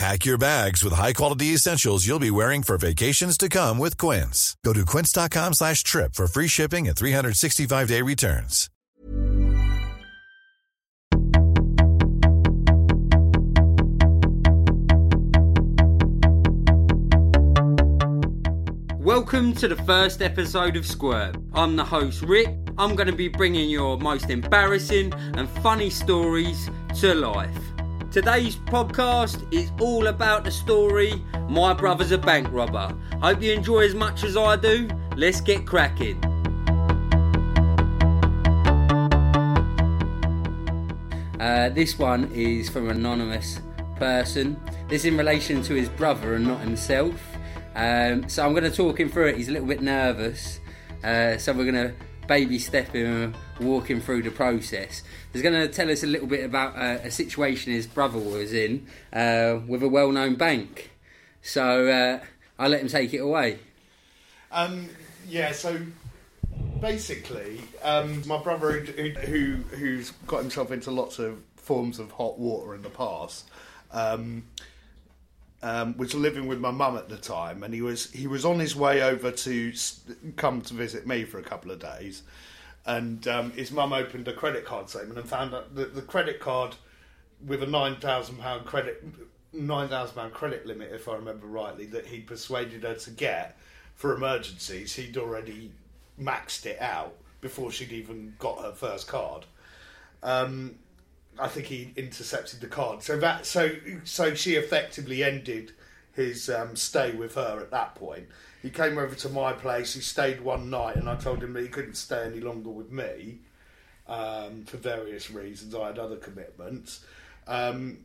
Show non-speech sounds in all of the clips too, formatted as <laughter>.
Pack your bags with high-quality essentials you'll be wearing for vacations to come with Quince. Go to quince.com slash trip for free shipping and 365-day returns. Welcome to the first episode of Squirm. I'm the host Rick. I'm going to be bringing your most embarrassing and funny stories to life. Today's podcast is all about the story My Brother's a Bank Robber. Hope you enjoy as much as I do. Let's get cracking. Uh, this one is from an anonymous person. This in relation to his brother and not himself. Um, so I'm going to talk him through it. He's a little bit nervous, uh, so we're going to baby step him and walk him through the process. He's going to tell us a little bit about uh, a situation his brother was in uh, with a well-known bank. So uh, I'll let him take it away. Um, yeah, so basically, um, my brother who, who who's got himself into lots of forms of hot water in the past. Um, um, was living with my mum at the time, and he was he was on his way over to come to visit me for a couple of days, and um, his mum opened a credit card statement and found that the credit card with a nine thousand pound credit nine thousand pound credit limit, if I remember rightly, that he persuaded her to get for emergencies, he'd already maxed it out before she'd even got her first card. Um, I think he intercepted the card. So that so so she effectively ended his um, stay with her at that point. He came over to my place. He stayed one night, and I told him that he couldn't stay any longer with me um, for various reasons. I had other commitments. Um,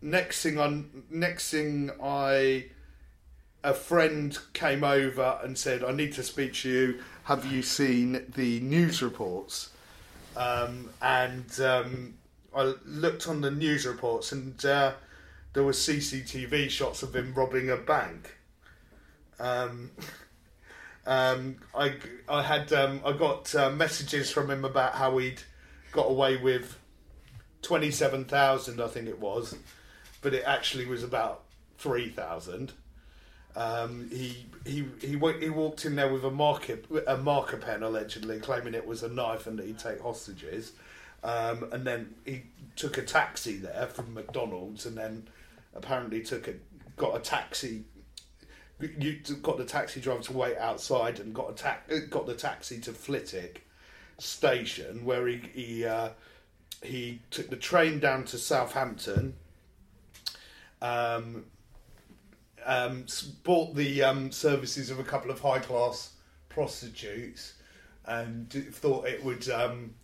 next thing on next thing I a friend came over and said, "I need to speak to you. Have you seen the news reports?" Um, and um, I looked on the news reports, and uh, there were CCTV shots of him robbing a bank. Um, <laughs> um, I I had um, I got uh, messages from him about how he'd got away with twenty seven thousand, I think it was, but it actually was about three thousand. Um, he he he he walked in there with a marker a marker pen allegedly, claiming it was a knife and that he'd take hostages. Um, and then he took a taxi there from McDonald's, and then apparently took a got a taxi. You got the taxi driver to wait outside, and got a ta- got the taxi to Flitwick station, where he he uh, he took the train down to Southampton. Um, um, bought the um, services of a couple of high class prostitutes, and thought it would um,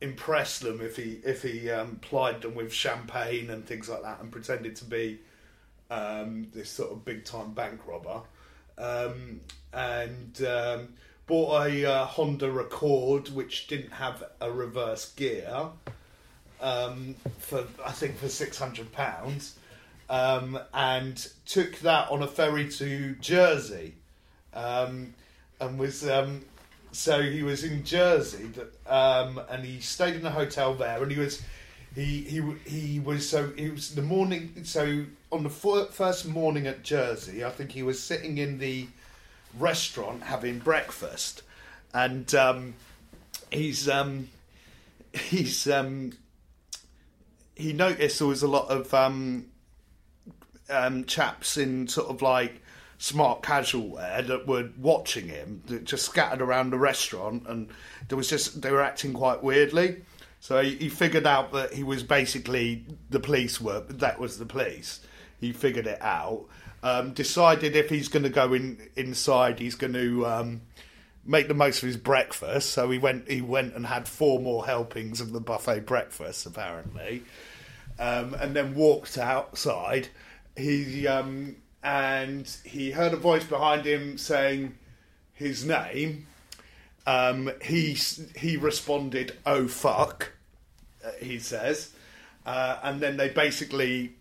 impress them if he if he um, plied them with champagne and things like that, and pretended to be um, this sort of big time bank robber, um, and um, bought a uh, Honda Accord which didn't have a reverse gear um, for I think for six hundred pounds, um, and took that on a ferry to Jersey, and was so he was in Jersey, um, and he stayed in a hotel there, and he was he he he was so he was the morning so on the fir- first morning at Jersey, I think he was sitting in the restaurant having breakfast, and um, he's um, he's um, he noticed there was a lot of um, um, chaps in sort of like smart casual wear that were watching him, that just scattered around the restaurant, and there was just they were acting quite weirdly. So he, figured out that he was basically the police were that was the police. He figured it out. Um, decided if he's going to go in inside, he's going to um, make the most of his breakfast. So he went he went and had four more helpings of the buffet breakfast apparently, um, and then walked outside. He um, and he heard a voice behind him saying his name. Um, he he responded, "Oh fuck," uh, he says, uh, and then they basically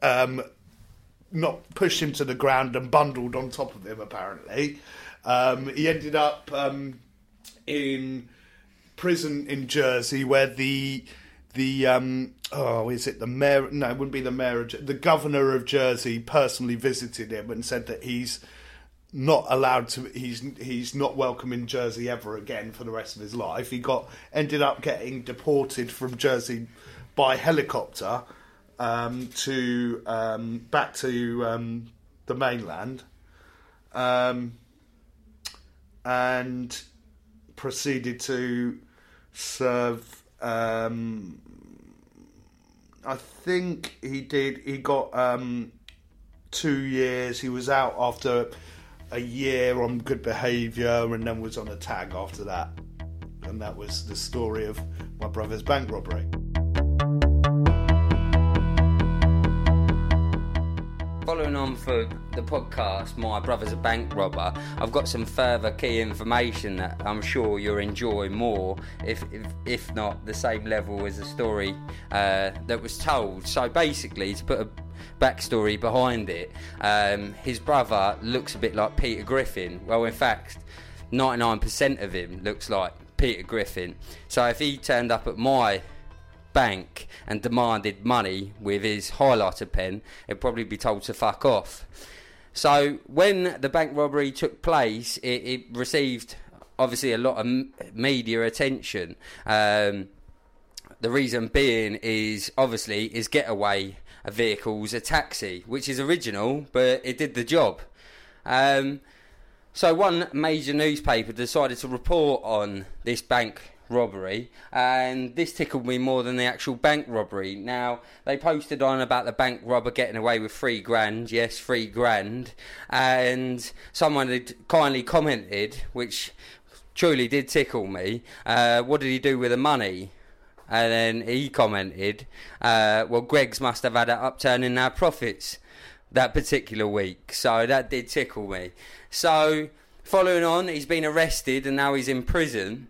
um, not pushed him to the ground and bundled on top of him. Apparently, um, he ended up um, in prison in Jersey, where the the um, oh is it the mayor? No, it wouldn't be the mayor. Of, the governor of Jersey personally visited him and said that he's not allowed to. He's he's not welcome in Jersey ever again for the rest of his life. He got ended up getting deported from Jersey by helicopter um, to um, back to um, the mainland, um, and proceeded to serve. Um, I think he did. He got um, two years. He was out after a year on good behaviour, and then was on a tag after that. And that was the story of my brother's bank robbery. Following on for the podcast, My Brother's a Bank Robber, I've got some further key information that I'm sure you'll enjoy more, if, if, if not the same level as the story uh, that was told. So basically, to put a backstory behind it, um, his brother looks a bit like Peter Griffin. Well, in fact, 99% of him looks like Peter Griffin. So if he turned up at my bank and demanded money with his highlighter pen, he'd probably be told to fuck off. So when the bank robbery took place, it, it received obviously a lot of media attention. Um, the reason being is obviously his getaway vehicle's a taxi, which is original, but it did the job. Um, so one major newspaper decided to report on this bank robbery, and this tickled me more than the actual bank robbery. Now, they posted on about the bank robber getting away with three grand, yes, three grand, and someone had kindly commented, which truly did tickle me. Uh, what did he do with the money? And then he commented, uh, well, Greggs must have had an upturn in our profits that particular week. So that did tickle me. So, following on, he's been arrested and now he's in prison.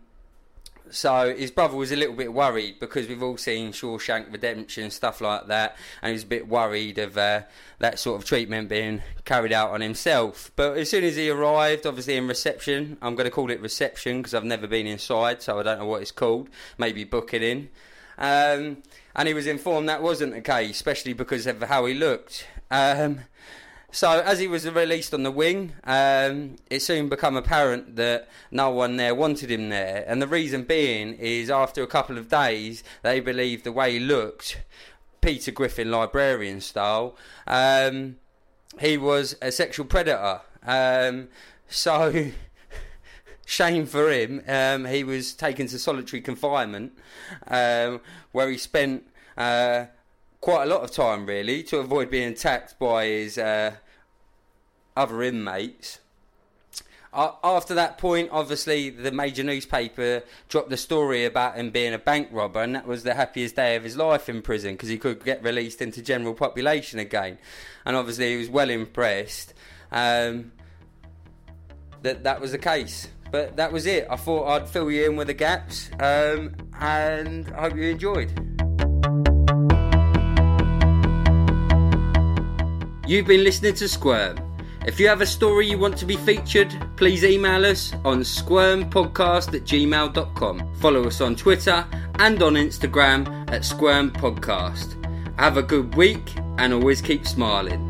So his brother was a little bit worried because we've all seen Shawshank Redemption stuff like that, and he was a bit worried of uh, that sort of treatment being carried out on himself. But as soon as he arrived, obviously in reception, I'm going to call it reception because I've never been inside, so I don't know what it's called. Maybe booking in. Um, and he was informed that wasn't the case, especially because of how he looked. Um, so as he was released on the wing, um, it soon became apparent that no one there wanted him there, and the reason being is after a couple of days, they believed the way he looked, Peter Griffin librarian style, um, he was a sexual predator. Um, so. <laughs> shame for him. Um, he was taken to solitary confinement, um, where he spent uh, quite a lot of time really to avoid being attacked by his uh, other inmates. After that point, obviously, the major newspaper dropped the story about him being a bank robber, and that was the happiest day of his life in prison because he could get released into general population again. And obviously, he was well impressed um, that that was the case. But that was it. I thought I'd fill you in with the gaps, um, and I hope you enjoyed. You've been listening to Squirm. If you have a story you want to be featured, please email us on squirmpodcast at gmail.com. Follow us on Twitter and on Instagram at squirmpodcast. Have a good week and always keep smiling.